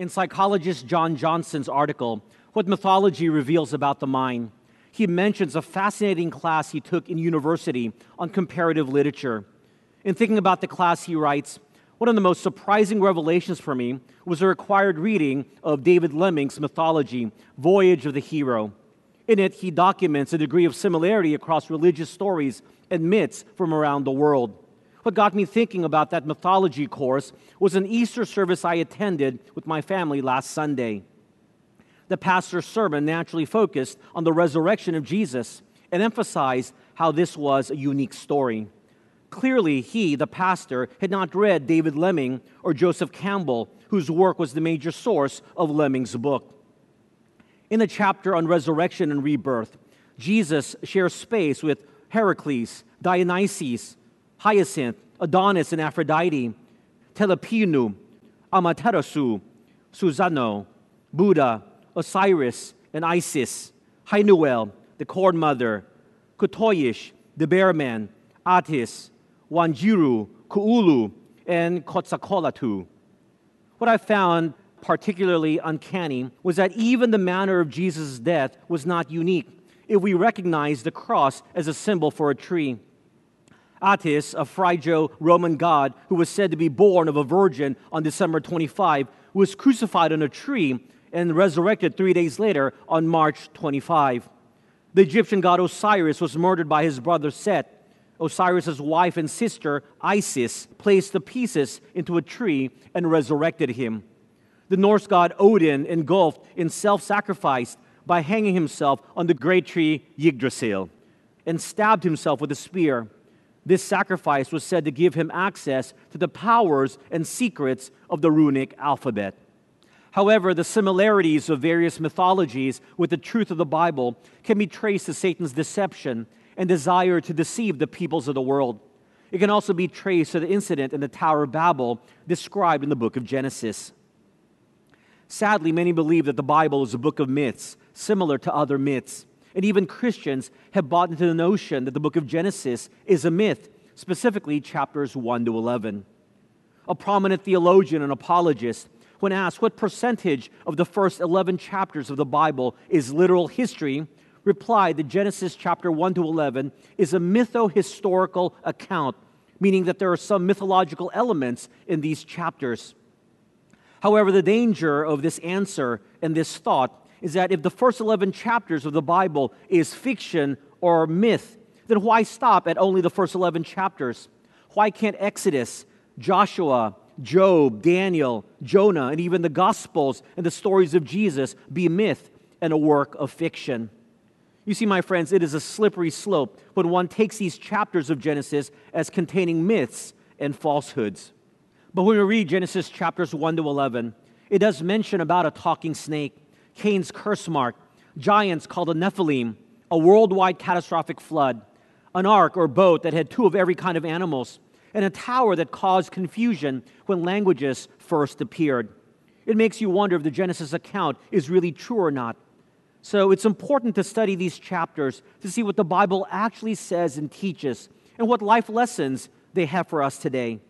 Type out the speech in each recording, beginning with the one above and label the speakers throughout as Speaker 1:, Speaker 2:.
Speaker 1: In psychologist John Johnson's article, What Mythology Reveals About the Mind, he mentions a fascinating class he took in university on comparative literature. In thinking about the class, he writes, one of the most surprising revelations for me was a required reading of David Leeming's mythology, Voyage of the Hero. In it, he documents a degree of similarity across religious stories and myths from around the world. What got me thinking about that mythology course was an Easter service I attended with my family last Sunday. The pastor's sermon naturally focused on the resurrection of Jesus and emphasized how this was a unique story. Clearly, he, the pastor, had not read David Leeming or Joseph Campbell, whose work was the major source of Leeming's book. In the chapter on resurrection and rebirth, Jesus shares space with Heracles, Dionysus, Hyacinth, Adonis and Aphrodite, Telepinu, Amaterasu, Susano, Buddha, Osiris, and Isis, Hainuwele, the corn mother, Kutoyish, the bear man, Attis, Wanjiru, Kaulu, and Quetzalcoatl. What I found particularly uncanny was that even the manner of Jesus' death was not unique if we recognize the cross as a symbol for a tree. Attis, a Phrygo Roman god who was said to be born of a virgin on December 25, was crucified on a tree and resurrected three days later on March 25. The Egyptian god Osiris was murdered by his brother Set Osiris's wife and sister, Isis, placed the pieces into a tree and resurrected him. The Norse god Odin engulfed in self sacrifice by hanging himself on the great tree Yggdrasil and stabbed himself with a spear. This sacrifice was said to give him access to the powers and secrets of the runic alphabet. However, the similarities of various mythologies with the truth of the Bible can be traced to Satan's deception and desire to deceive the peoples of the world. It can also be traced to the incident in the Tower of Babel described in the book of Genesis. Sadly, many believe that the Bible is a book of myths, similar to other myths. And even Christians have bought into the notion that the book of Genesis is a myth, specifically chapters 1 to 11. A prominent theologian and apologist, when asked what percentage of the first 11 chapters of the Bible is literal history, replied that Genesis chapter 1 to 11 is a mytho-historical account, meaning that there are some mythological elements in these chapters. However, the danger of this answer and this thought is that if the first 11 chapters of the Bible is fiction or myth, then why stop at only the first 11 chapters? Why can't Exodus, Joshua, Job, Daniel, Jonah, and even the Gospels and the stories of Jesus be myth and a work of fiction? You see, my friends, it is a slippery slope when one takes these chapters of Genesis as containing myths and falsehoods. But when we read Genesis chapters 1 to 11, it does mention about a talking snake, Cain's curse mark, giants called a Nephilim, a worldwide catastrophic flood, an ark or boat that had two of every kind of animals, and a tower that caused confusion when languages first appeared. It makes you wonder if the Genesis account is really true or not. So it's important to study these chapters to see what the Bible actually says and teaches and what life lessons they have for us today.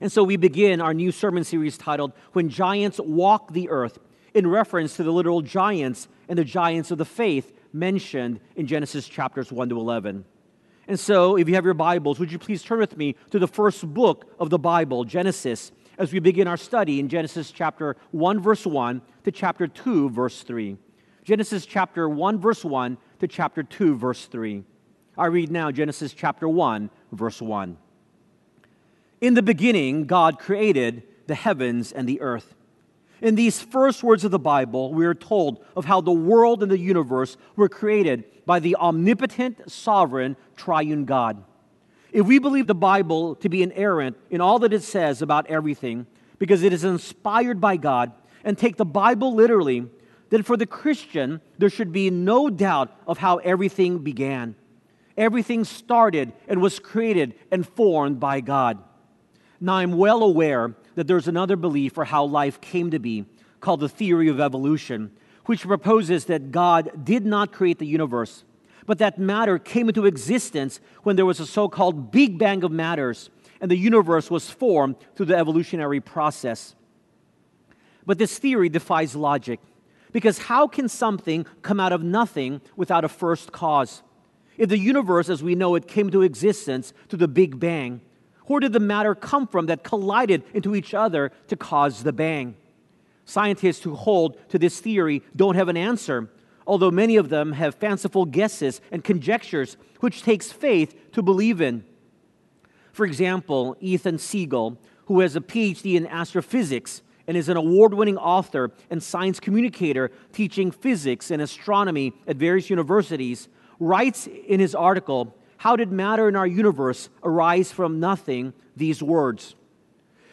Speaker 1: And so we begin our new sermon series titled When Giants Walk the Earth, in reference to the literal giants and the giants of the faith mentioned in Genesis chapters 1 to 11. And so, if you have your Bibles, would you please turn with me to the first book of the Bible, Genesis, as we begin our study in Genesis chapter 1, verse 1 to chapter 2, verse 3. Genesis chapter 1, verse 1 to chapter 2, verse 3. I read now Genesis chapter 1, verse 1. In the beginning, God created the heavens and the earth. In these first words of the Bible, we are told of how the world and the universe were created by the omnipotent, sovereign, triune God. If we believe the Bible to be inerrant in all that it says about everything, because it is inspired by God, and take the Bible literally, then for the Christian, there should be no doubt of how everything began. Everything started and was created and formed by God. Now, I'm well aware that there's another belief for how life came to be called the theory of evolution, which proposes that God did not create the universe, but that matter came into existence when there was a so called Big Bang of matters and the universe was formed through the evolutionary process. But this theory defies logic. Because how can something come out of nothing without a first cause? If the universe as we know it came to existence through the Big Bang, where did the matter come from that collided into each other to cause the bang? Scientists who hold to this theory don't have an answer, although many of them have fanciful guesses and conjectures which takes faith to believe in. For example, Ethan Siegel, who has a PhD in astrophysics and is an award winning author and science communicator teaching physics and astronomy at various universities, writes in his article, How Did Matter in Our Universe Arise from Nothing? these words.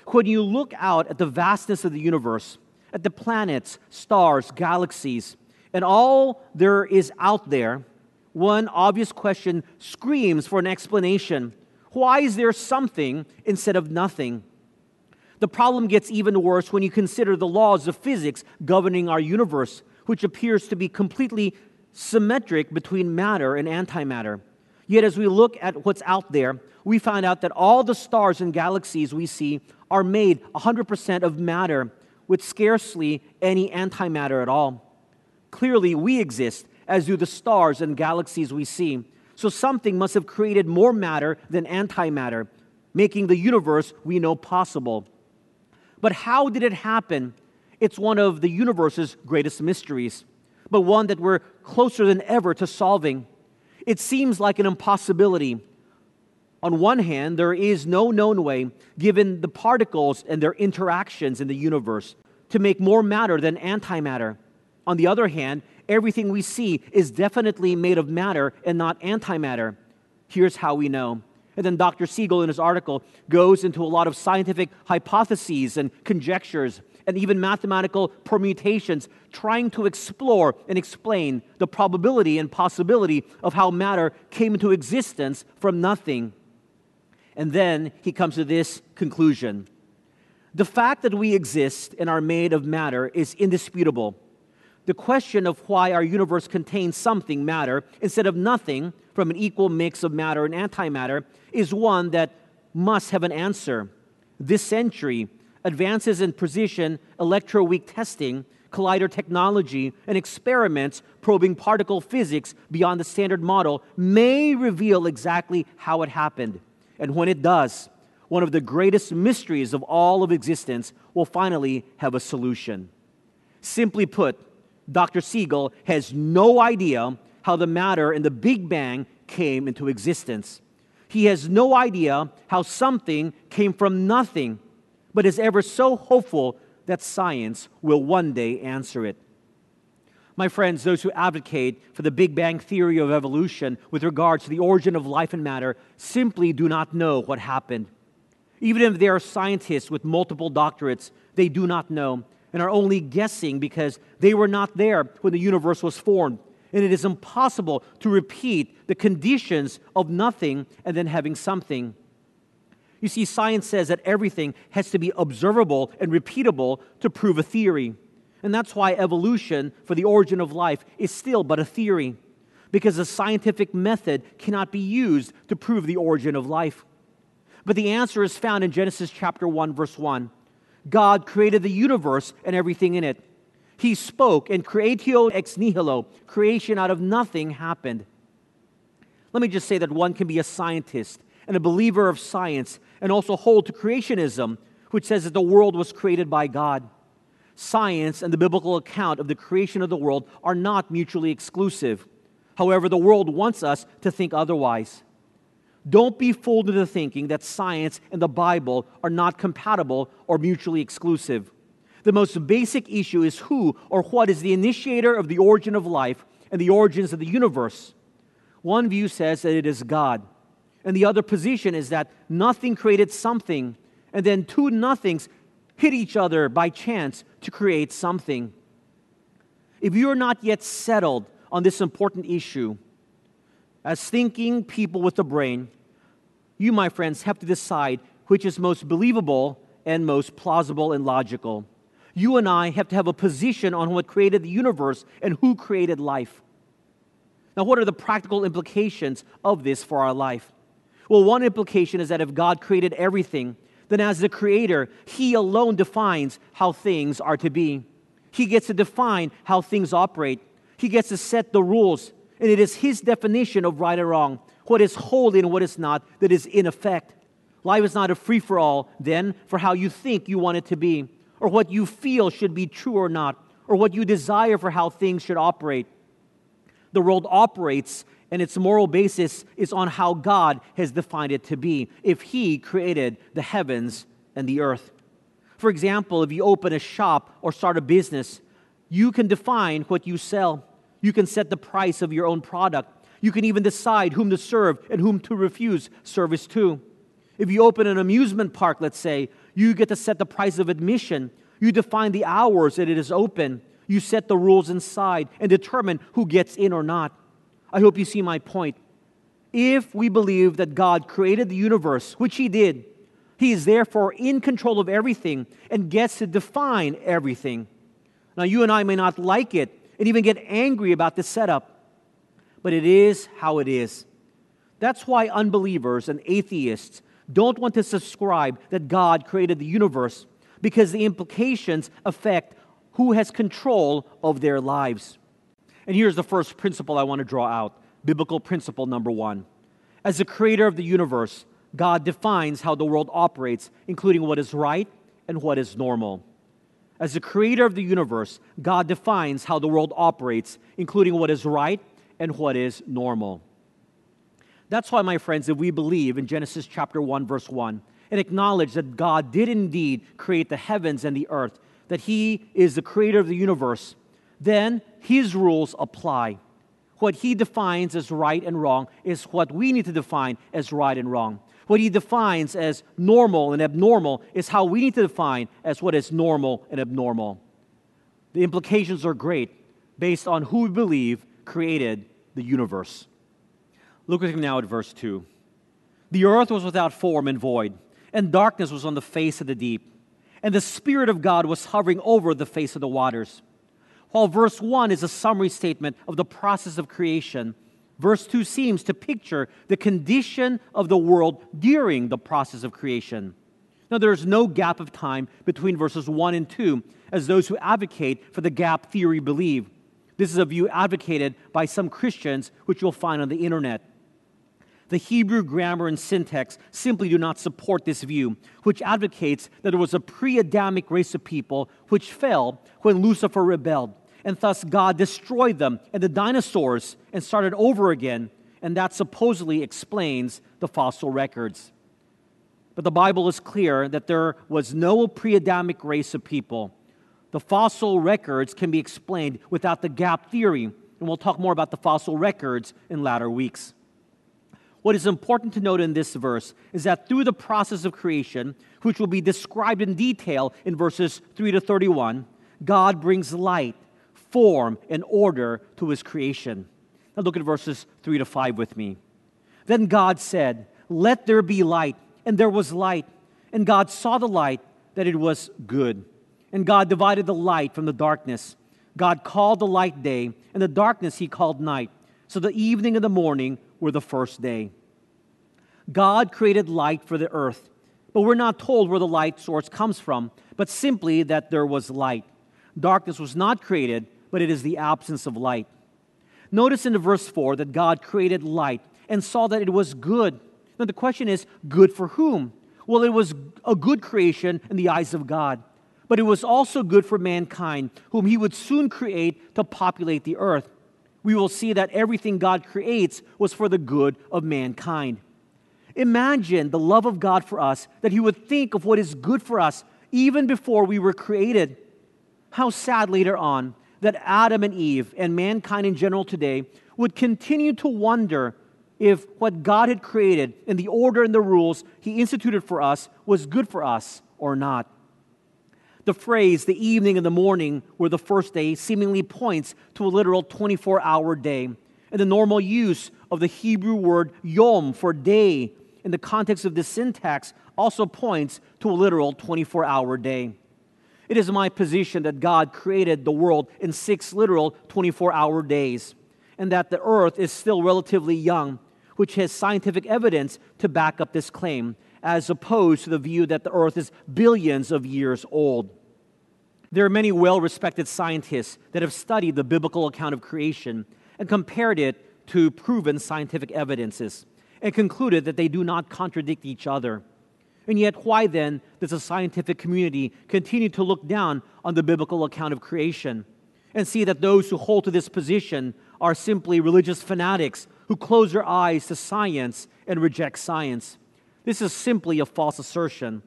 Speaker 1: When you look out at the vastness of the universe, at the planets, stars, galaxies, and all there is out there, one obvious question screams for an explanation. Why is there something instead of nothing? The problem gets even worse when you consider the laws of physics governing our universe, which appears to be completely symmetric between matter and antimatter. Yet, as we look at what's out there, we find out that all the stars and galaxies we see are made 100% of matter with scarcely any antimatter at all. Clearly, we exist, as do the stars and galaxies we see. So, something must have created more matter than antimatter, making the universe we know possible. But how did it happen? It's one of the universe's greatest mysteries, but one that we're closer than ever to solving. It seems like an impossibility. On one hand, there is no known way, given the particles and their interactions in the universe, to make more matter than antimatter. On the other hand, everything we see is definitely made of matter and not antimatter. Here's how we know. And then Dr. Siegel, in his article, goes into a lot of scientific hypotheses and conjectures and even mathematical permutations, trying to explore and explain the probability and possibility of how matter came into existence from nothing. And then he comes to this conclusion The fact that we exist and are made of matter is indisputable the question of why our universe contains something, matter, instead of nothing from an equal mix of matter and antimatter, is one that must have an answer. This century, advances in precision electroweak testing, collider technology, and experiments probing particle physics beyond the standard model may reveal exactly how it happened. And when it does, one of the greatest mysteries of all of existence will finally have a solution. Simply put, Dr. Siegel has no idea how the matter in the Big Bang came into existence. He has no idea how something came from nothing, but is ever so hopeful that science will one day answer it. My friends, those who advocate for the Big Bang theory of evolution with regard to the origin of life and matter simply do not know what happened. Even if they are scientists with multiple doctorates, they do not know and are only guessing because they were not there when the universe was formed. And it is impossible to repeat the conditions of nothing and then having something. You see, science says that everything has to be observable and repeatable to prove a theory. And that's why evolution for the origin of life is still but a theory, because the scientific method cannot be used to prove the origin of life. But the answer is found in Genesis chapter 1, verse 1. God created the universe and everything in it. He spoke, and creatio ex nihilo, creation out of nothing, happened. Let me just say that one can be a scientist and a believer of science and also hold to creationism, which says that the world was created by God. Science and the biblical account of the creation of the world are not mutually exclusive. However, the world wants us to think otherwise. Don't be fooled into thinking that science and the Bible are not compatible or mutually exclusive. The most basic issue is who or what is the initiator of the origin of life and the origins of the universe. One view says that it is God, and the other position is that nothing created something, and then two nothings hit each other by chance to create something. If you are not yet settled on this important issue, as thinking people with a brain, you, my friends, have to decide which is most believable and most plausible and logical. You and I have to have a position on what created the universe and who created life. Now, what are the practical implications of this for our life? Well, one implication is that if God created everything, then as the creator, he alone defines how things are to be. He gets to define how things operate. He gets to set the rules. And it is his definition of right or wrong, what is holy and what is not, that is in effect. Life is not a free for all, then, for how you think you want it to be, or what you feel should be true or not, or what you desire for how things should operate. The world operates and its moral basis is on how God has defined it to be if He created the heavens and the earth. For example, if you open a shop or start a business, you can define what you sell. You can set the price of your own product. You can even decide whom to serve and whom to refuse service to. If you open an amusement park, let's say, you get to set the price of admission. You define the hours that it is open. You set the rules inside and determine who gets in or not. I hope you see my point. If we believe that God created the universe, which He did, He is therefore in control of everything and gets to define everything. Now, you and I may not like it and even get angry about this setup, but it is how it is. That's why unbelievers and atheists don't want to subscribe that God created the universe because the implications affect who has control of their lives. And here's the first principle I want to draw out biblical principle number one. As the creator of the universe, God defines how the world operates, including what is right and what is normal. As the creator of the universe, God defines how the world operates, including what is right and what is normal. That's why, my friends, if we believe in Genesis chapter 1, verse 1, and acknowledge that God did indeed create the heavens and the earth, that He is the creator of the universe, then his rules apply. What he defines as right and wrong is what we need to define as right and wrong. What he defines as normal and abnormal is how we need to define as what is normal and abnormal. The implications are great based on who we believe created the universe. Look with me now at verse 2. The earth was without form and void, and darkness was on the face of the deep, and the Spirit of God was hovering over the face of the waters. While verse 1 is a summary statement of the process of creation, verse 2 seems to picture the condition of the world during the process of creation. Now, there is no gap of time between verses 1 and 2, as those who advocate for the gap theory believe. This is a view advocated by some Christians, which you'll find on the internet. The Hebrew grammar and syntax simply do not support this view, which advocates that there was a pre Adamic race of people which fell when Lucifer rebelled and thus God destroyed them and the dinosaurs and started over again, and that supposedly explains the fossil records. But the Bible is clear that there was no pre Adamic race of people. The fossil records can be explained without the gap theory, and we'll talk more about the fossil records in latter weeks. What is important to note in this verse is that through the process of creation, which will be described in detail in verses 3 to 31, God brings light form and order to his creation. Now look at verses 3 to 5 with me. Then God said, Let there be light. And there was light. And God saw the light that it was good. And God divided the light from the darkness. God called the light day, and the darkness he called night. So the evening and the morning were the first day. God created light for the earth, but we're not told where the light source comes from, but simply that there was light. Darkness was not created but it is the absence of light. Notice in verse 4 that God created light and saw that it was good. Now, the question is good for whom? Well, it was a good creation in the eyes of God, but it was also good for mankind, whom He would soon create to populate the earth. We will see that everything God creates was for the good of mankind. Imagine the love of God for us, that He would think of what is good for us even before we were created. How sad later on that Adam and Eve and mankind in general today would continue to wonder if what God had created and the order and the rules He instituted for us was good for us or not. The phrase, the evening and the morning were the first day, seemingly points to a literal 24 hour day. And the normal use of the Hebrew word yom for day in the context of this syntax also points to a literal 24 hour day. It is my position that God created the world in six literal 24 hour days, and that the earth is still relatively young, which has scientific evidence to back up this claim, as opposed to the view that the earth is billions of years old. There are many well respected scientists that have studied the biblical account of creation and compared it to proven scientific evidences and concluded that they do not contradict each other. And yet, why then does the scientific community continue to look down on the biblical account of creation and see that those who hold to this position are simply religious fanatics who close their eyes to science and reject science? This is simply a false assertion.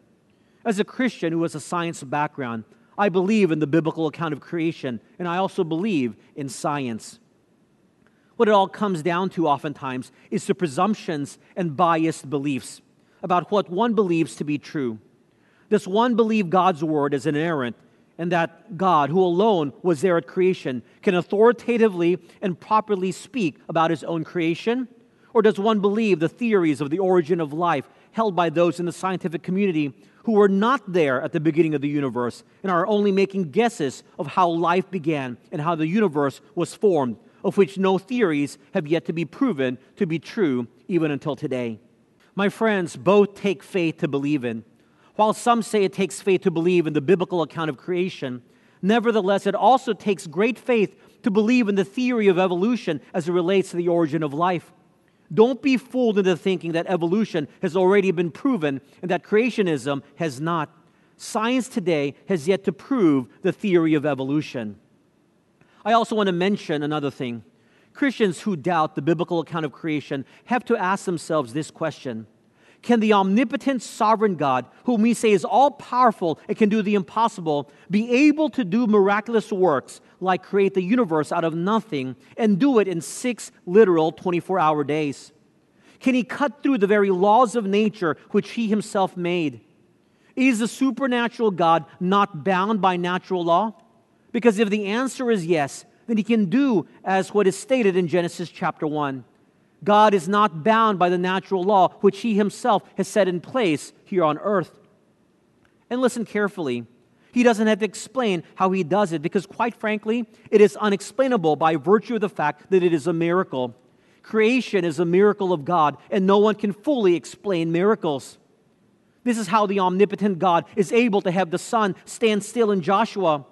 Speaker 1: As a Christian who has a science background, I believe in the biblical account of creation, and I also believe in science. What it all comes down to, oftentimes, is the presumptions and biased beliefs about what one believes to be true. Does one believe God's word is inerrant and that God, who alone was there at creation, can authoritatively and properly speak about his own creation? Or does one believe the theories of the origin of life held by those in the scientific community who were not there at the beginning of the universe and are only making guesses of how life began and how the universe was formed, of which no theories have yet to be proven to be true even until today? My friends, both take faith to believe in. While some say it takes faith to believe in the biblical account of creation, nevertheless, it also takes great faith to believe in the theory of evolution as it relates to the origin of life. Don't be fooled into thinking that evolution has already been proven and that creationism has not. Science today has yet to prove the theory of evolution. I also want to mention another thing. Christians who doubt the biblical account of creation have to ask themselves this question Can the omnipotent sovereign God, whom we say is all powerful and can do the impossible, be able to do miraculous works like create the universe out of nothing and do it in six literal 24 hour days? Can he cut through the very laws of nature which he himself made? Is the supernatural God not bound by natural law? Because if the answer is yes, then he can do as what is stated in Genesis chapter 1. God is not bound by the natural law which he himself has set in place here on earth. And listen carefully. He doesn't have to explain how he does it because, quite frankly, it is unexplainable by virtue of the fact that it is a miracle. Creation is a miracle of God, and no one can fully explain miracles. This is how the omnipotent God is able to have the sun stand still in Joshua,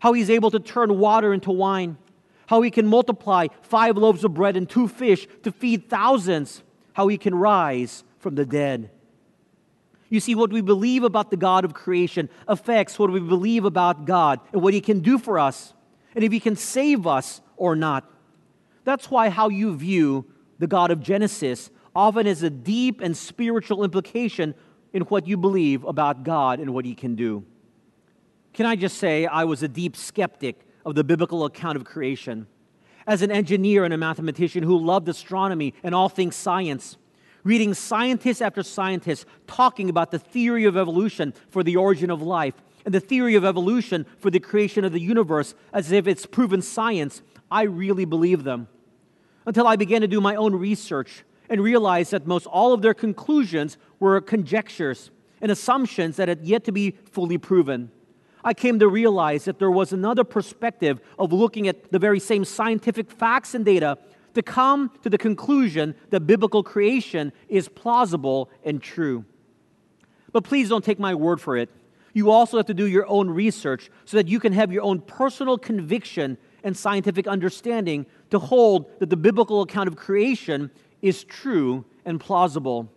Speaker 1: how he's able to turn water into wine, how he can multiply five loaves of bread and two fish to feed thousands, how he can rise from the dead. You see, what we believe about the God of creation affects what we believe about God and what he can do for us, and if he can save us or not. That's why how you view the God of Genesis often has a deep and spiritual implication in what you believe about God and what he can do. Can I just say, I was a deep skeptic of the biblical account of creation. As an engineer and a mathematician who loved astronomy and all things science, reading scientist after scientist talking about the theory of evolution for the origin of life and the theory of evolution for the creation of the universe as if it's proven science, I really believed them. Until I began to do my own research and realized that most all of their conclusions were conjectures and assumptions that had yet to be fully proven. I came to realize that there was another perspective of looking at the very same scientific facts and data to come to the conclusion that biblical creation is plausible and true. But please don't take my word for it. You also have to do your own research so that you can have your own personal conviction and scientific understanding to hold that the biblical account of creation is true and plausible.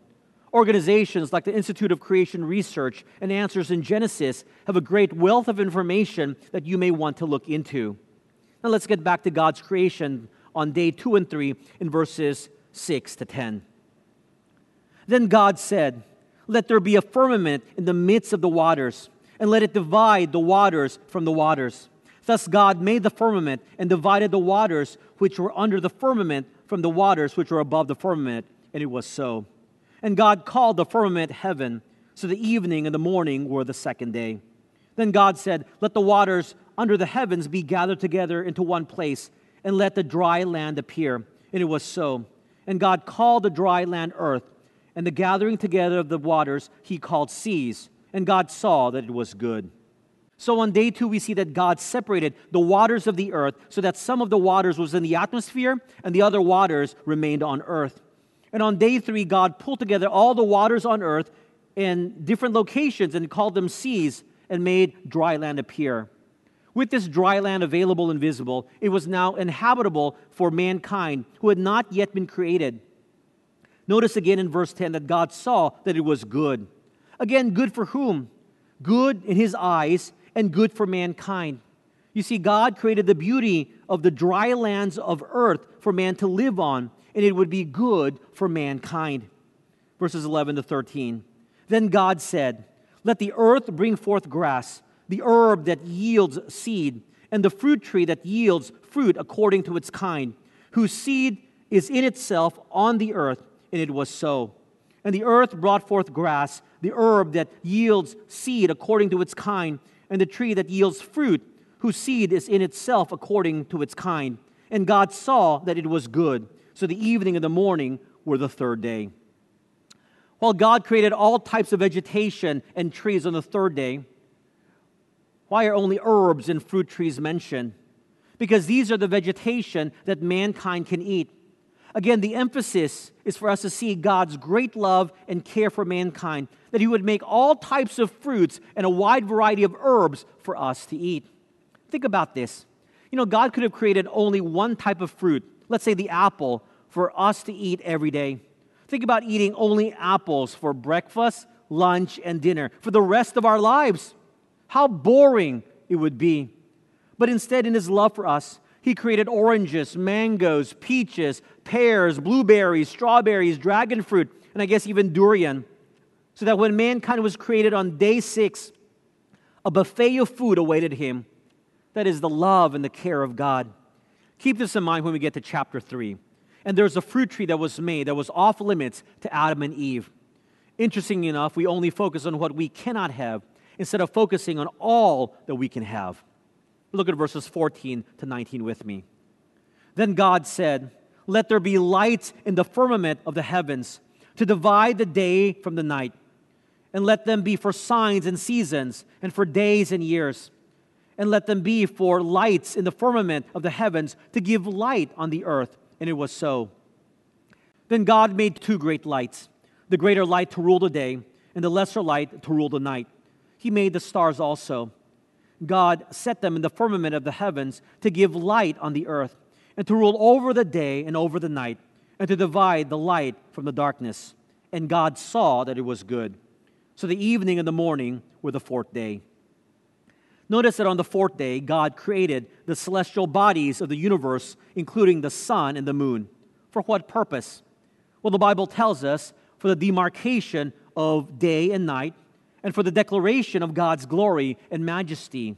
Speaker 1: Organizations like the Institute of Creation Research and Answers in Genesis have a great wealth of information that you may want to look into. Now let's get back to God's creation on day two and three in verses 6 to 10. Then God said, Let there be a firmament in the midst of the waters, and let it divide the waters from the waters. Thus God made the firmament and divided the waters which were under the firmament from the waters which were above the firmament, and it was so. And God called the firmament heaven. So the evening and the morning were the second day. Then God said, Let the waters under the heavens be gathered together into one place, and let the dry land appear. And it was so. And God called the dry land earth, and the gathering together of the waters he called seas. And God saw that it was good. So on day two, we see that God separated the waters of the earth so that some of the waters was in the atmosphere and the other waters remained on earth. And on day three, God pulled together all the waters on earth in different locations and called them seas and made dry land appear. With this dry land available and visible, it was now inhabitable for mankind who had not yet been created. Notice again in verse 10 that God saw that it was good. Again, good for whom? Good in his eyes and good for mankind. You see, God created the beauty of the dry lands of earth for man to live on, and it would be good for mankind. Verses 11 to 13. Then God said, Let the earth bring forth grass the herb that yields seed, and the fruit tree that yields fruit according to its kind, whose seed is in itself on the earth, and it was so. And the earth brought forth grass, the herb that yields seed according to its kind, and the tree that yields fruit, whose seed is in itself according to its kind. And God saw that it was good. So the evening and the morning were the third day. While God created all types of vegetation and trees on the third day, why are only herbs and fruit trees mentioned? Because these are the vegetation that mankind can eat. Again, the emphasis is for us to see God's great love and care for mankind, that He would make all types of fruits and a wide variety of herbs for us to eat. Think about this. You know, God could have created only one type of fruit, let's say the apple, for us to eat every day. Think about eating only apples for breakfast, lunch, and dinner for the rest of our lives. How boring it would be. But instead, in his love for us, he created oranges, mangoes, peaches, pears, blueberries, strawberries, dragon fruit, and I guess even durian. So that when mankind was created on day six, a buffet of food awaited him. That is the love and the care of God. Keep this in mind when we get to chapter 3. And there's a fruit tree that was made that was off limits to Adam and Eve. Interestingly enough, we only focus on what we cannot have instead of focusing on all that we can have. Look at verses 14 to 19 with me. Then God said, Let there be lights in the firmament of the heavens to divide the day from the night, and let them be for signs and seasons, and for days and years. And let them be for lights in the firmament of the heavens to give light on the earth. And it was so. Then God made two great lights the greater light to rule the day, and the lesser light to rule the night he made the stars also. God set them in the firmament of the heavens to give light on the earth, and to rule over the day and over the night, and to divide the light from the darkness. And God saw that it was good. So the evening and the morning were the fourth day. Notice that on the fourth day, God created the celestial bodies of the universe, including the sun and the moon. For what purpose? Well, the Bible tells us for the demarcation of day and night and for the declaration of God's glory and majesty.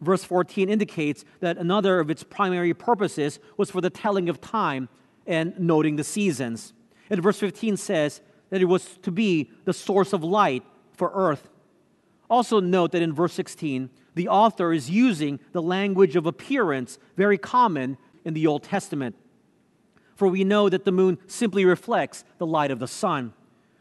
Speaker 1: Verse 14 indicates that another of its primary purposes was for the telling of time and noting the seasons. And verse 15 says that it was to be the source of light for earth. Also, note that in verse 16, the author is using the language of appearance very common in the Old Testament. For we know that the moon simply reflects the light of the sun.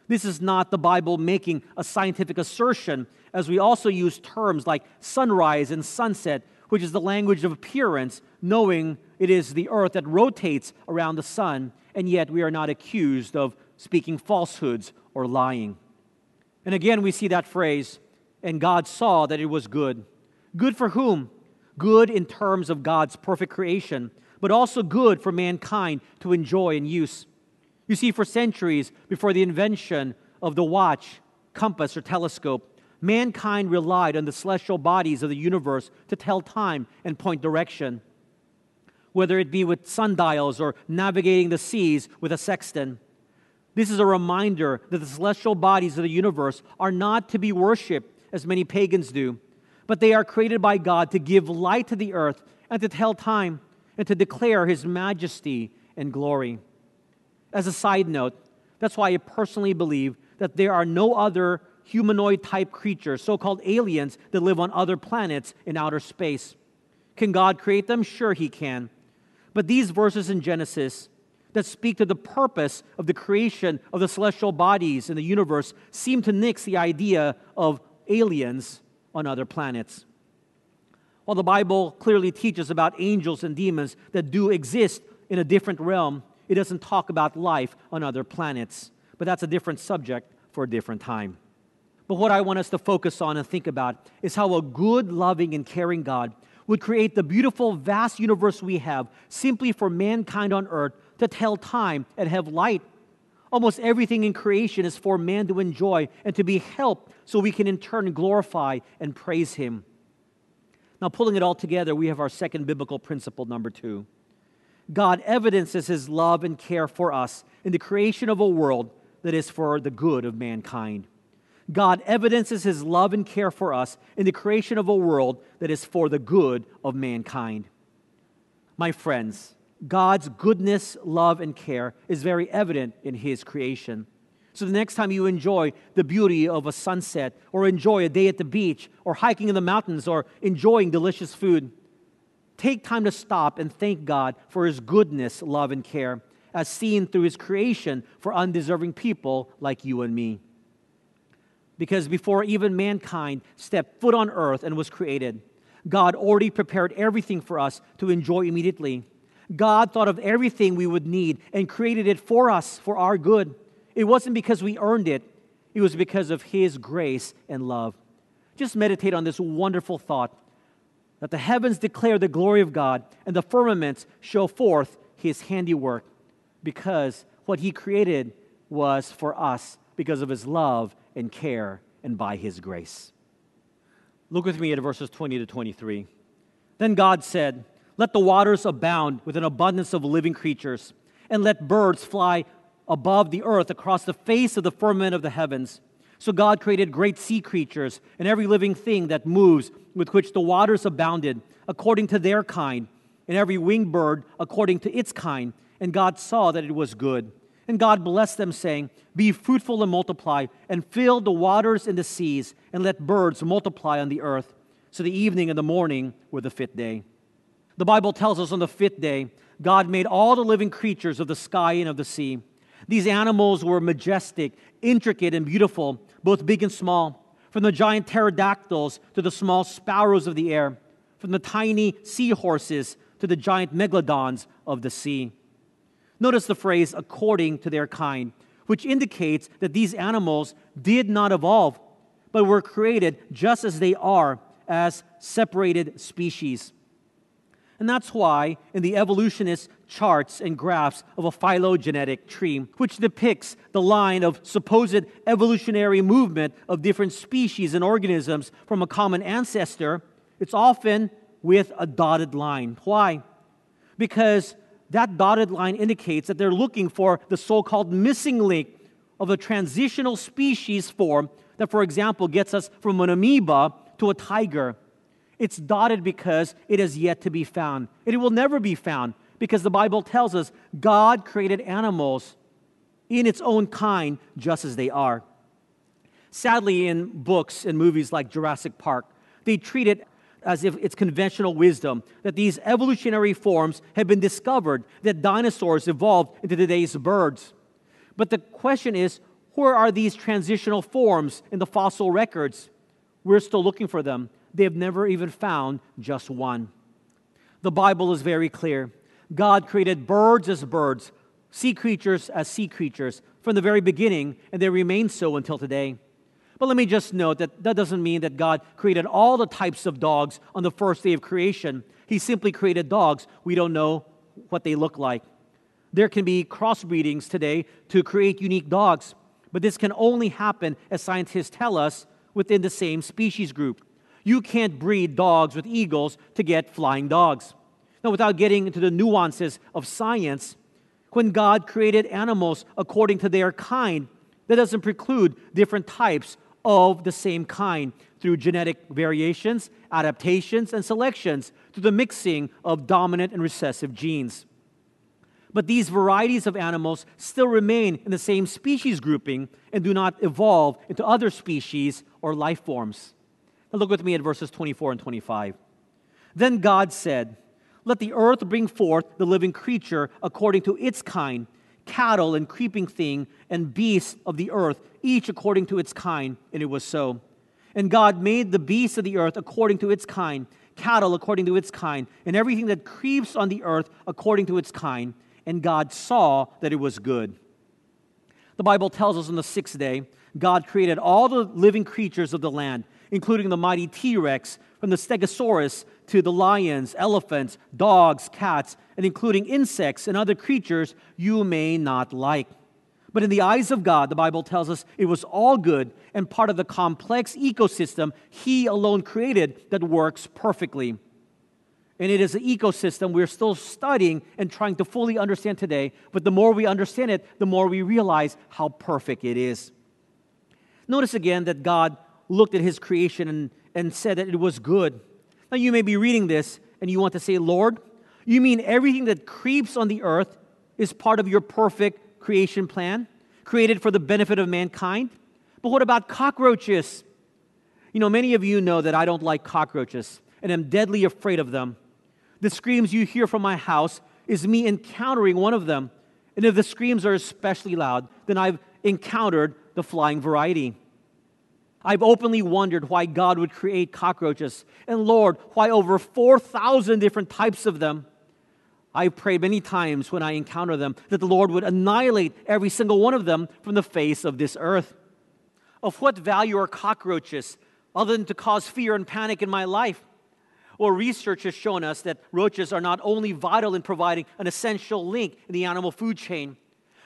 Speaker 1: This is not the Bible making a scientific assertion, as we also use terms like sunrise and sunset, which is the language of appearance, knowing it is the earth that rotates around the sun, and yet we are not accused of speaking falsehoods or lying. And again, we see that phrase, and God saw that it was good. Good for whom? Good in terms of God's perfect creation, but also good for mankind to enjoy and use. You see, for centuries before the invention of the watch, compass, or telescope, mankind relied on the celestial bodies of the universe to tell time and point direction. Whether it be with sundials or navigating the seas with a sextant. This is a reminder that the celestial bodies of the universe are not to be worshiped as many pagans do, but they are created by God to give light to the earth and to tell time and to declare his majesty and glory. As a side note, that's why I personally believe that there are no other humanoid type creatures, so called aliens, that live on other planets in outer space. Can God create them? Sure, He can. But these verses in Genesis that speak to the purpose of the creation of the celestial bodies in the universe seem to nix the idea of aliens on other planets. While the Bible clearly teaches about angels and demons that do exist in a different realm, it doesn't talk about life on other planets. But that's a different subject for a different time. But what I want us to focus on and think about is how a good, loving, and caring God would create the beautiful, vast universe we have simply for mankind on earth to tell time and have light. Almost everything in creation is for man to enjoy and to be helped so we can in turn glorify and praise Him. Now, pulling it all together, we have our second biblical principle, number two. God evidences His love and care for us in the creation of a world that is for the good of mankind. God evidences his love and care for us in the creation of a world that is for the good of mankind. My friends, God's goodness, love, and care is very evident in his creation. So the next time you enjoy the beauty of a sunset, or enjoy a day at the beach, or hiking in the mountains, or enjoying delicious food, take time to stop and thank God for his goodness, love, and care, as seen through his creation for undeserving people like you and me because before even mankind stepped foot on earth and was created, God already prepared everything for us to enjoy immediately. God thought of everything we would need and created it for us for our good. It wasn't because we earned it, it was because of His grace and love. Just meditate on this wonderful thought that the heavens declare the glory of God and the firmaments show forth His handiwork because what He created was for us because of His love and care and by his grace. Look with me at verses 20 to 23. Then God said, Let the waters abound with an abundance of living creatures, and let birds fly above the earth across the face of the firmament of the heavens. So God created great sea creatures and every living thing that moves, with which the waters abounded, according to their kind, and every winged bird according to its kind. And God saw that it was good. And God blessed them, saying, Be fruitful and multiply, and fill the waters and the seas, and let birds multiply on the earth. So the evening and the morning were the fifth day. The Bible tells us on the fifth day, God made all the living creatures of the sky and of the sea. These animals were majestic, intricate, and beautiful, both big and small, from the giant pterodactyls to the small sparrows of the air, from the tiny seahorses to the giant megalodons of the sea. Notice the phrase according to their kind, which indicates that these animals did not evolve, but were created just as they are as separated species. And that's why in the evolutionist charts and graphs of a phylogenetic tree, which depicts the line of supposed evolutionary movement of different species and organisms from a common ancestor, it's often with a dotted line. Why? Because that dotted line indicates that they're looking for the so called missing link of a transitional species form that, for example, gets us from an amoeba to a tiger. It's dotted because it has yet to be found. It will never be found because the Bible tells us God created animals in its own kind just as they are. Sadly, in books and movies like Jurassic Park, they treat it as if it's conventional wisdom that these evolutionary forms have been discovered, that dinosaurs evolved into today's birds. But the question is where are these transitional forms in the fossil records? We're still looking for them. They have never even found just one. The Bible is very clear. God created birds as birds, sea creatures as sea creatures from the very beginning, and they remain so until today. But let me just note that that doesn't mean that God created all the types of dogs on the first day of creation. He simply created dogs. We don't know what they look like. There can be crossbreedings today to create unique dogs, but this can only happen, as scientists tell us, within the same species group. You can't breed dogs with eagles to get flying dogs. Now, without getting into the nuances of science, when God created animals according to their kind, that doesn't preclude different types of the same kind through genetic variations, adaptations, and selections through the mixing of dominant and recessive genes. But these varieties of animals still remain in the same species grouping and do not evolve into other species or life forms. Now look with me at verses 24 and 25. Then God said, Let the earth bring forth the living creature according to its kind cattle and creeping thing and beasts of the earth, each according to its kind. And it was so. And God made the beasts of the earth according to its kind, cattle according to its kind, and everything that creeps on the earth according to its kind. And God saw that it was good. The Bible tells us on the sixth day, God created all the living creatures of the land, including the mighty T Rex, from the Stegosaurus to the lions, elephants, dogs, cats, and including insects and other creatures you may not like. But in the eyes of God, the Bible tells us it was all good and part of the complex ecosystem He alone created that works perfectly. And it is an ecosystem we're still studying and trying to fully understand today. But the more we understand it, the more we realize how perfect it is. Notice again that God looked at His creation and, and said that it was good. Now, you may be reading this and you want to say, Lord, you mean everything that creeps on the earth is part of your perfect creation plan, created for the benefit of mankind. But what about cockroaches? You know, many of you know that I don't like cockroaches and am deadly afraid of them. The screams you hear from my house is me encountering one of them. And if the screams are especially loud, then I've encountered the flying variety. I've openly wondered why God would create cockroaches, and Lord, why over 4,000 different types of them. I've prayed many times when I encounter them that the Lord would annihilate every single one of them from the face of this earth. Of what value are cockroaches other than to cause fear and panic in my life? Well, research has shown us that roaches are not only vital in providing an essential link in the animal food chain,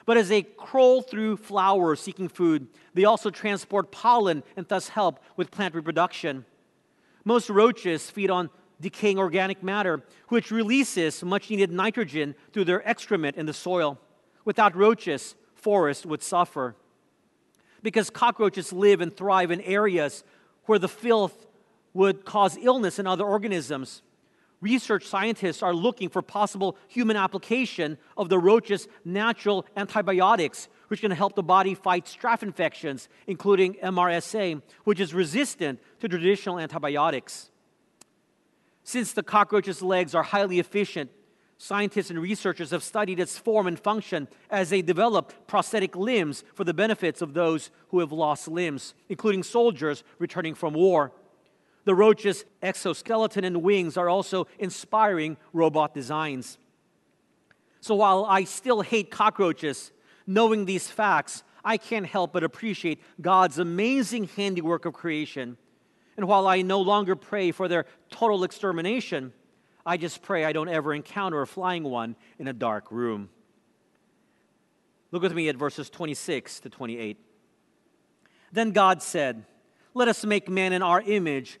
Speaker 1: but as they crawl through flowers seeking food, they also transport pollen and thus help with plant reproduction. Most roaches feed on decaying organic matter, which releases much needed nitrogen through their excrement in the soil. Without roaches, forests would suffer. Because cockroaches live and thrive in areas where the filth would cause illness in other organisms. Research scientists are looking for possible human application of the roach's natural antibiotics, which can help the body fight staph infections, including MRSA, which is resistant to traditional antibiotics. Since the cockroach's legs are highly efficient, scientists and researchers have studied its form and function as they develop prosthetic limbs for the benefits of those who have lost limbs, including soldiers returning from war. The roach's exoskeleton and wings are also inspiring robot designs. So while I still hate cockroaches, knowing these facts, I can't help but appreciate God's amazing handiwork of creation and while I no longer pray for their total extermination, I just pray I don't ever encounter a flying one in a dark room. Look with me at verses 26 to 28. Then God said, Let us make man in our image,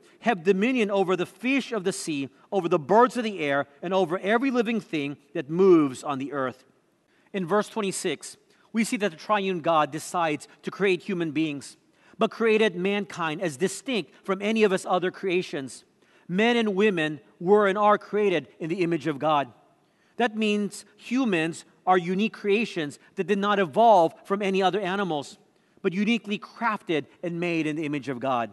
Speaker 1: Have dominion over the fish of the sea, over the birds of the air, and over every living thing that moves on the earth. In verse 26, we see that the triune God decides to create human beings, but created mankind as distinct from any of his other creations men and women were and are created in the image of God. That means humans are unique creations that did not evolve from any other animals, but uniquely crafted and made in the image of God.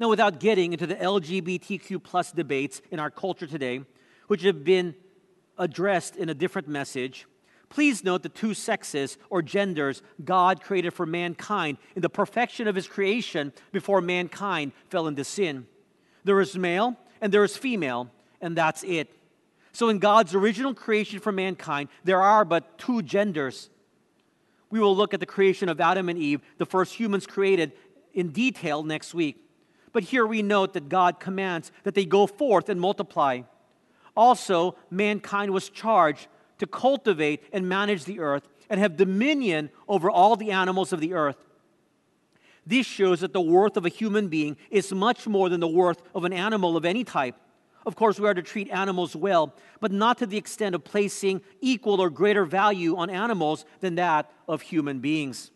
Speaker 1: Now, without getting into the LGBTQ plus debates in our culture today, which have been addressed in a different message, please note the two sexes or genders God created for mankind in the perfection of his creation before mankind fell into sin. There is male and there is female, and that's it. So, in God's original creation for mankind, there are but two genders. We will look at the creation of Adam and Eve, the first humans created, in detail next week. But here we note that God commands that they go forth and multiply. Also, mankind was charged to cultivate and manage the earth and have dominion over all the animals of the earth. This shows that the worth of a human being is much more than the worth of an animal of any type. Of course, we are to treat animals well, but not to the extent of placing equal or greater value on animals than that of human beings.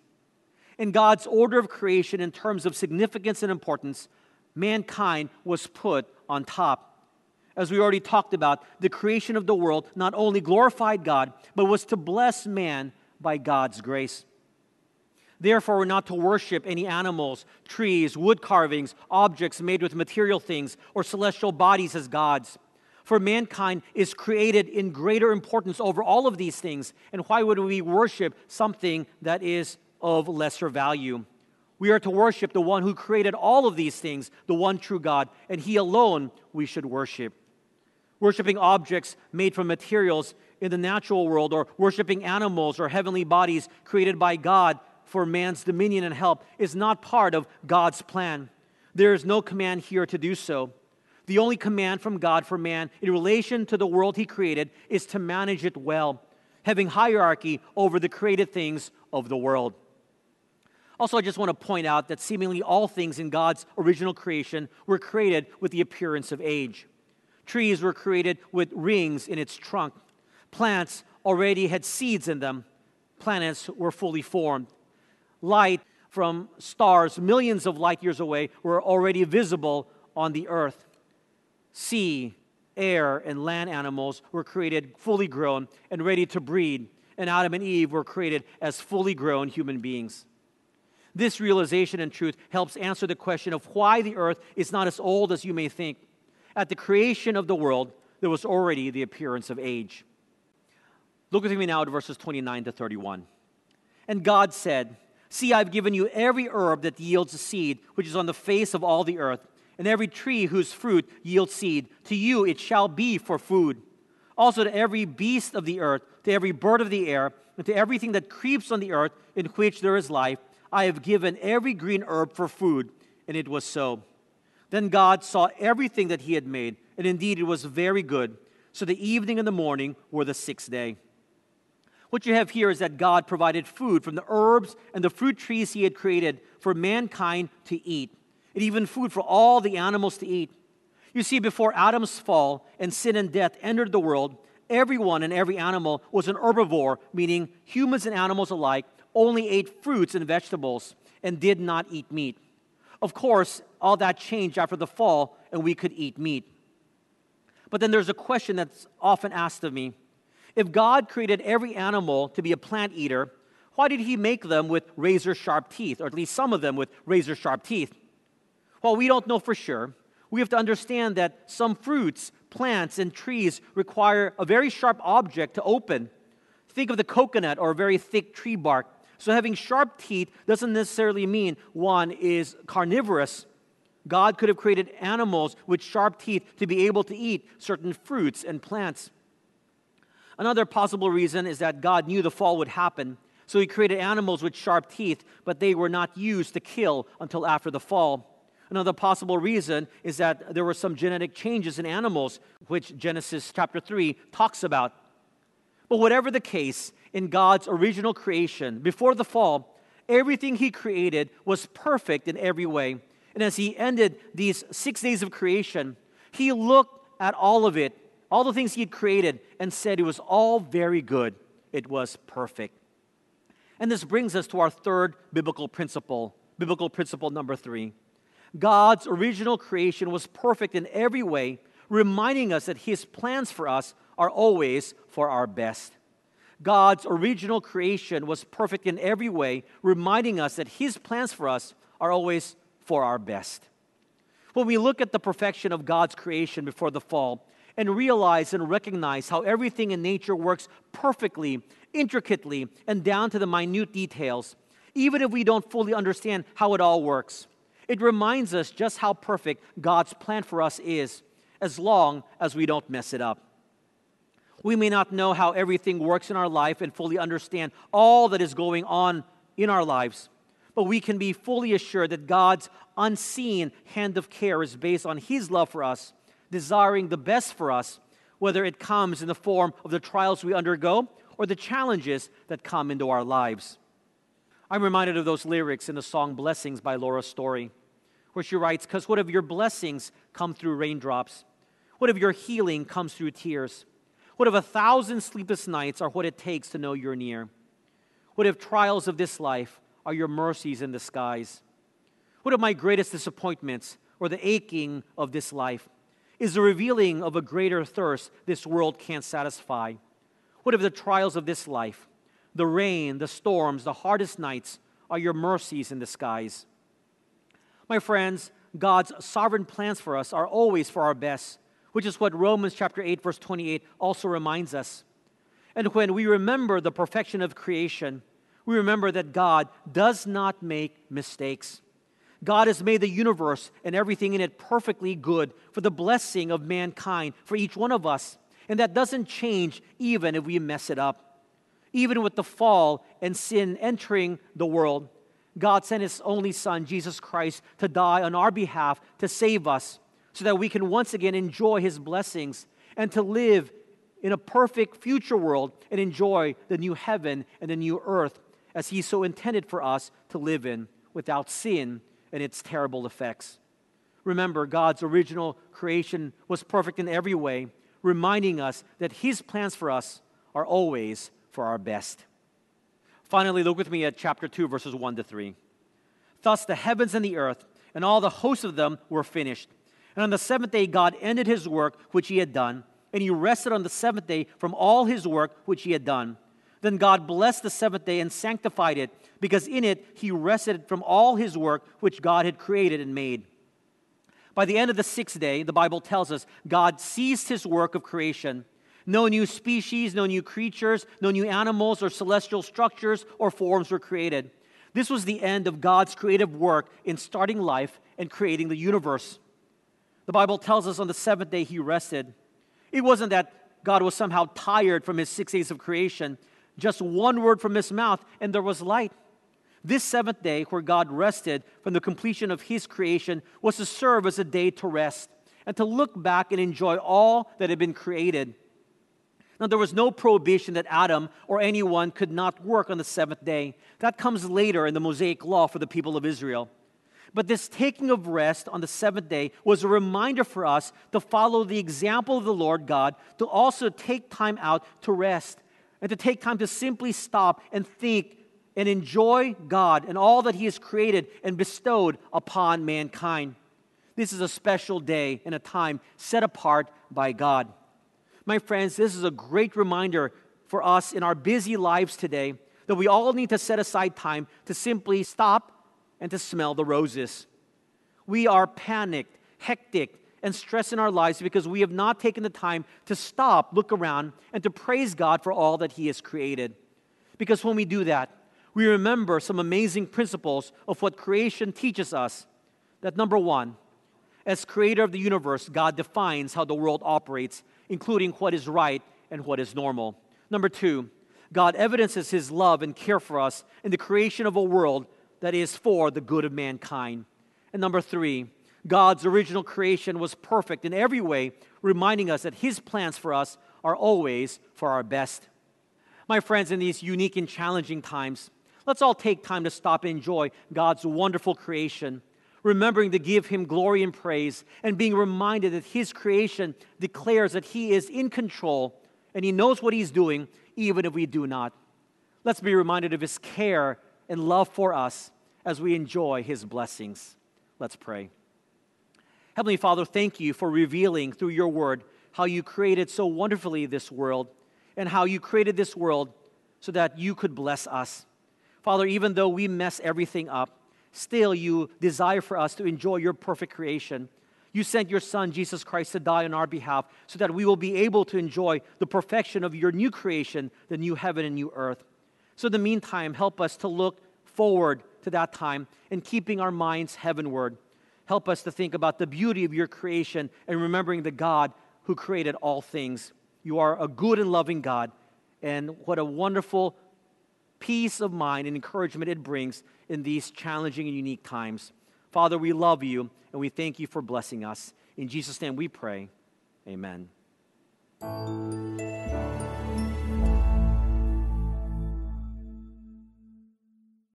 Speaker 1: In God's order of creation, in terms of significance and importance, mankind was put on top. As we already talked about, the creation of the world not only glorified God, but was to bless man by God's grace. Therefore, we're not to worship any animals, trees, wood carvings, objects made with material things, or celestial bodies as gods. For mankind is created in greater importance over all of these things. And why would we worship something that is of lesser value? We are to worship the one who created all of these things, the one true God, and He alone we should worship. Worshipping objects made from materials in the natural world, or worshiping animals or heavenly bodies created by God for man's dominion and help is not part of God's plan. There is no command here to do so. The only command from God for man in relation to the world he created is to manage it well, having hierarchy over the created things of the world. Also, I just want to point out that seemingly all things in God's original creation were created with the appearance of age. Trees were created with rings in its trunk. Plants already had seeds in them. Planets were fully formed light from stars millions of light years away were already visible on the earth. Sea, air, and land animals were created fully grown and ready to breed, and Adam and Eve were created as fully grown human beings. This realization and truth helps answer the question of why the earth is not as old as you may think. At the creation of the world, there was already the appearance of age. Look with me now at verses 29 to 31. And God said, See, I've given you every herb that yields a seed, which is on the face of all the earth, and every tree whose fruit yields seed. To you it shall be for food. Also to every beast of the earth, to every bird of the air, and to everything that creeps on the earth in which there is life, I have given every green herb for food. And it was so. Then God saw everything that he had made, and indeed it was very good. So the evening and the morning were the sixth day. What you have here is that God provided food from the herbs and the fruit trees He had created for mankind to eat, and even food for all the animals to eat. You see, before Adam's fall and sin and death entered the world, everyone and every animal was an herbivore, meaning humans and animals alike only ate fruits and vegetables and did not eat meat. Of course, all that changed after the fall, and we could eat meat. But then there's a question that's often asked of me if God created every animal to be a plant eater, why did he make them with razor sharp teeth, or at least some of them with razor sharp teeth? Well, we don't know for sure. We have to understand that some fruits, plants, and trees require a very sharp object to open. Think of the coconut or a very thick tree bark. So, having sharp teeth doesn't necessarily mean one is carnivorous. God could have created animals with sharp teeth to be able to eat certain fruits and plants. Another possible reason is that God knew the fall would happen, so he created animals with sharp teeth, but they were not used to kill until after the fall. Another possible reason is that there were some genetic changes in animals, which Genesis chapter 3 talks about. But whatever the case, in God's original creation, before the fall, everything He created was perfect in every way. And as He ended these six days of creation, He looked at all of it all the things he had created, and said it was all very good. It was perfect. And this brings us to our third biblical principle, biblical principle number three. God's original creation was perfect in every way, reminding us that his plans for us are always for our best. God's original creation was perfect in every way, reminding us that his plans for us are always for our best. When we look at the perfection of God's creation before the fall, and realize and recognize how everything in nature works perfectly, intricately, and down to the minute details, even if we don't fully understand how it all works. It reminds us just how perfect God's plan for us is, as long as we don't mess it up. We may not know how everything works in our life and fully understand all that is going on in our lives, but we can be fully assured that God's unseen hand of care is based on His love for us desiring the best for us, whether it comes in the form of the trials we undergo or the challenges that come into our lives. I'm reminded of those lyrics in the song Blessings by Laura Story, where she writes, Because what if your blessings come through raindrops? What if your healing comes through tears? What if a thousand sleepless nights are what it takes to know you're near? What if trials of this life are your mercies in disguise? What if my greatest disappointments or the aching of this life is the revealing of a greater thirst this world can't satisfy. What if the trials of this life, the rain, the storms, the hardest nights, are your mercies in disguise. My friends, God's sovereign plans for us are always for our best, which is what Romans chapter 8 verse 28 also reminds us. And when we remember the perfection of creation, we remember that God does not make mistakes. God has made the universe and everything in it perfectly good for the blessing of mankind, for each one of us. And that doesn't change even if we mess it up. Even with the fall and sin entering the world, God sent His only Son, Jesus Christ, to die on our behalf to save us so that we can once again enjoy His blessings and to live in a perfect future world and enjoy the new heaven and the new earth as He so intended for us to live in without sin and its terrible effects. Remember, God's original creation was perfect in every way, reminding us that His plans for us are always for our best. Finally, look with me at chapter 2, verses 1 to 3. Thus the heavens and the earth and all the hosts of them were finished. And on the seventh day, God ended his work which he had done, and he rested on the seventh day from all his work which he had done. Then God blessed the seventh day and sanctified it, because in it he rested from all his work which God had created and made. By the end of the sixth day, the Bible tells us God ceased his work of creation no new species, no new creatures, no new animals or celestial structures or forms were created. This was the end of God's creative work in starting life and creating the universe. The Bible tells us on the seventh day he rested. It wasn't that God was somehow tired from his six days of creation, just one word from his mouth, and there was light. This seventh day, where God rested from the completion of his creation, was to serve as a day to rest and to look back and enjoy all that had been created. Now, there was no prohibition that Adam or anyone could not work on the seventh day. That comes later in the Mosaic law for the people of Israel. But this taking of rest on the seventh day was a reminder for us to follow the example of the Lord God, to also take time out to rest, and to take time to simply stop and think and enjoy God and all that He has created and bestowed upon mankind. This is a special day and a time set apart by God. My friends, this is a great reminder for us in our busy lives today that we all need to set aside time to simply stop and to smell the roses. We are panicked, hectic, and stressed in our lives because we have not taken the time to stop, look around, and to praise God for all that He has created. Because when we do that, we remember some amazing principles of what creation teaches us. That number one, as creator of the universe, God defines how the world operates including what is right and what is normal. Number two, God evidences his love and care for us in the creation of a world that is for the good of mankind. And number three, God's original creation was perfect in every way, reminding us that his plans for us are always for our best. My friends, in these unique and challenging times, let's all take time to stop and enjoy God's wonderful creation remembering to give him glory and praise, and being reminded that his creation declares that he is in control and he knows what he's doing, even if we do not. Let's be reminded of his care and love for us as we enjoy his blessings. Let's pray. Heavenly Father, thank you for revealing through your word how you created so wonderfully this world and how you created this world so that you could bless us. Father, even though we mess everything up, still you desire for us to enjoy your perfect creation. You sent your Son, Jesus Christ, to die on our behalf so that we will be able to enjoy the perfection of your new creation, the new heaven and new earth. So, in the meantime, help us to look forward to that time and keeping our minds heavenward. Help us to think about the beauty of your creation and remembering the God who created all things. You are a good and loving God, and what a wonderful peace of mind and encouragement it brings in these challenging and unique times. Father, we love you and we thank you for blessing us. In Jesus' name we pray. Amen.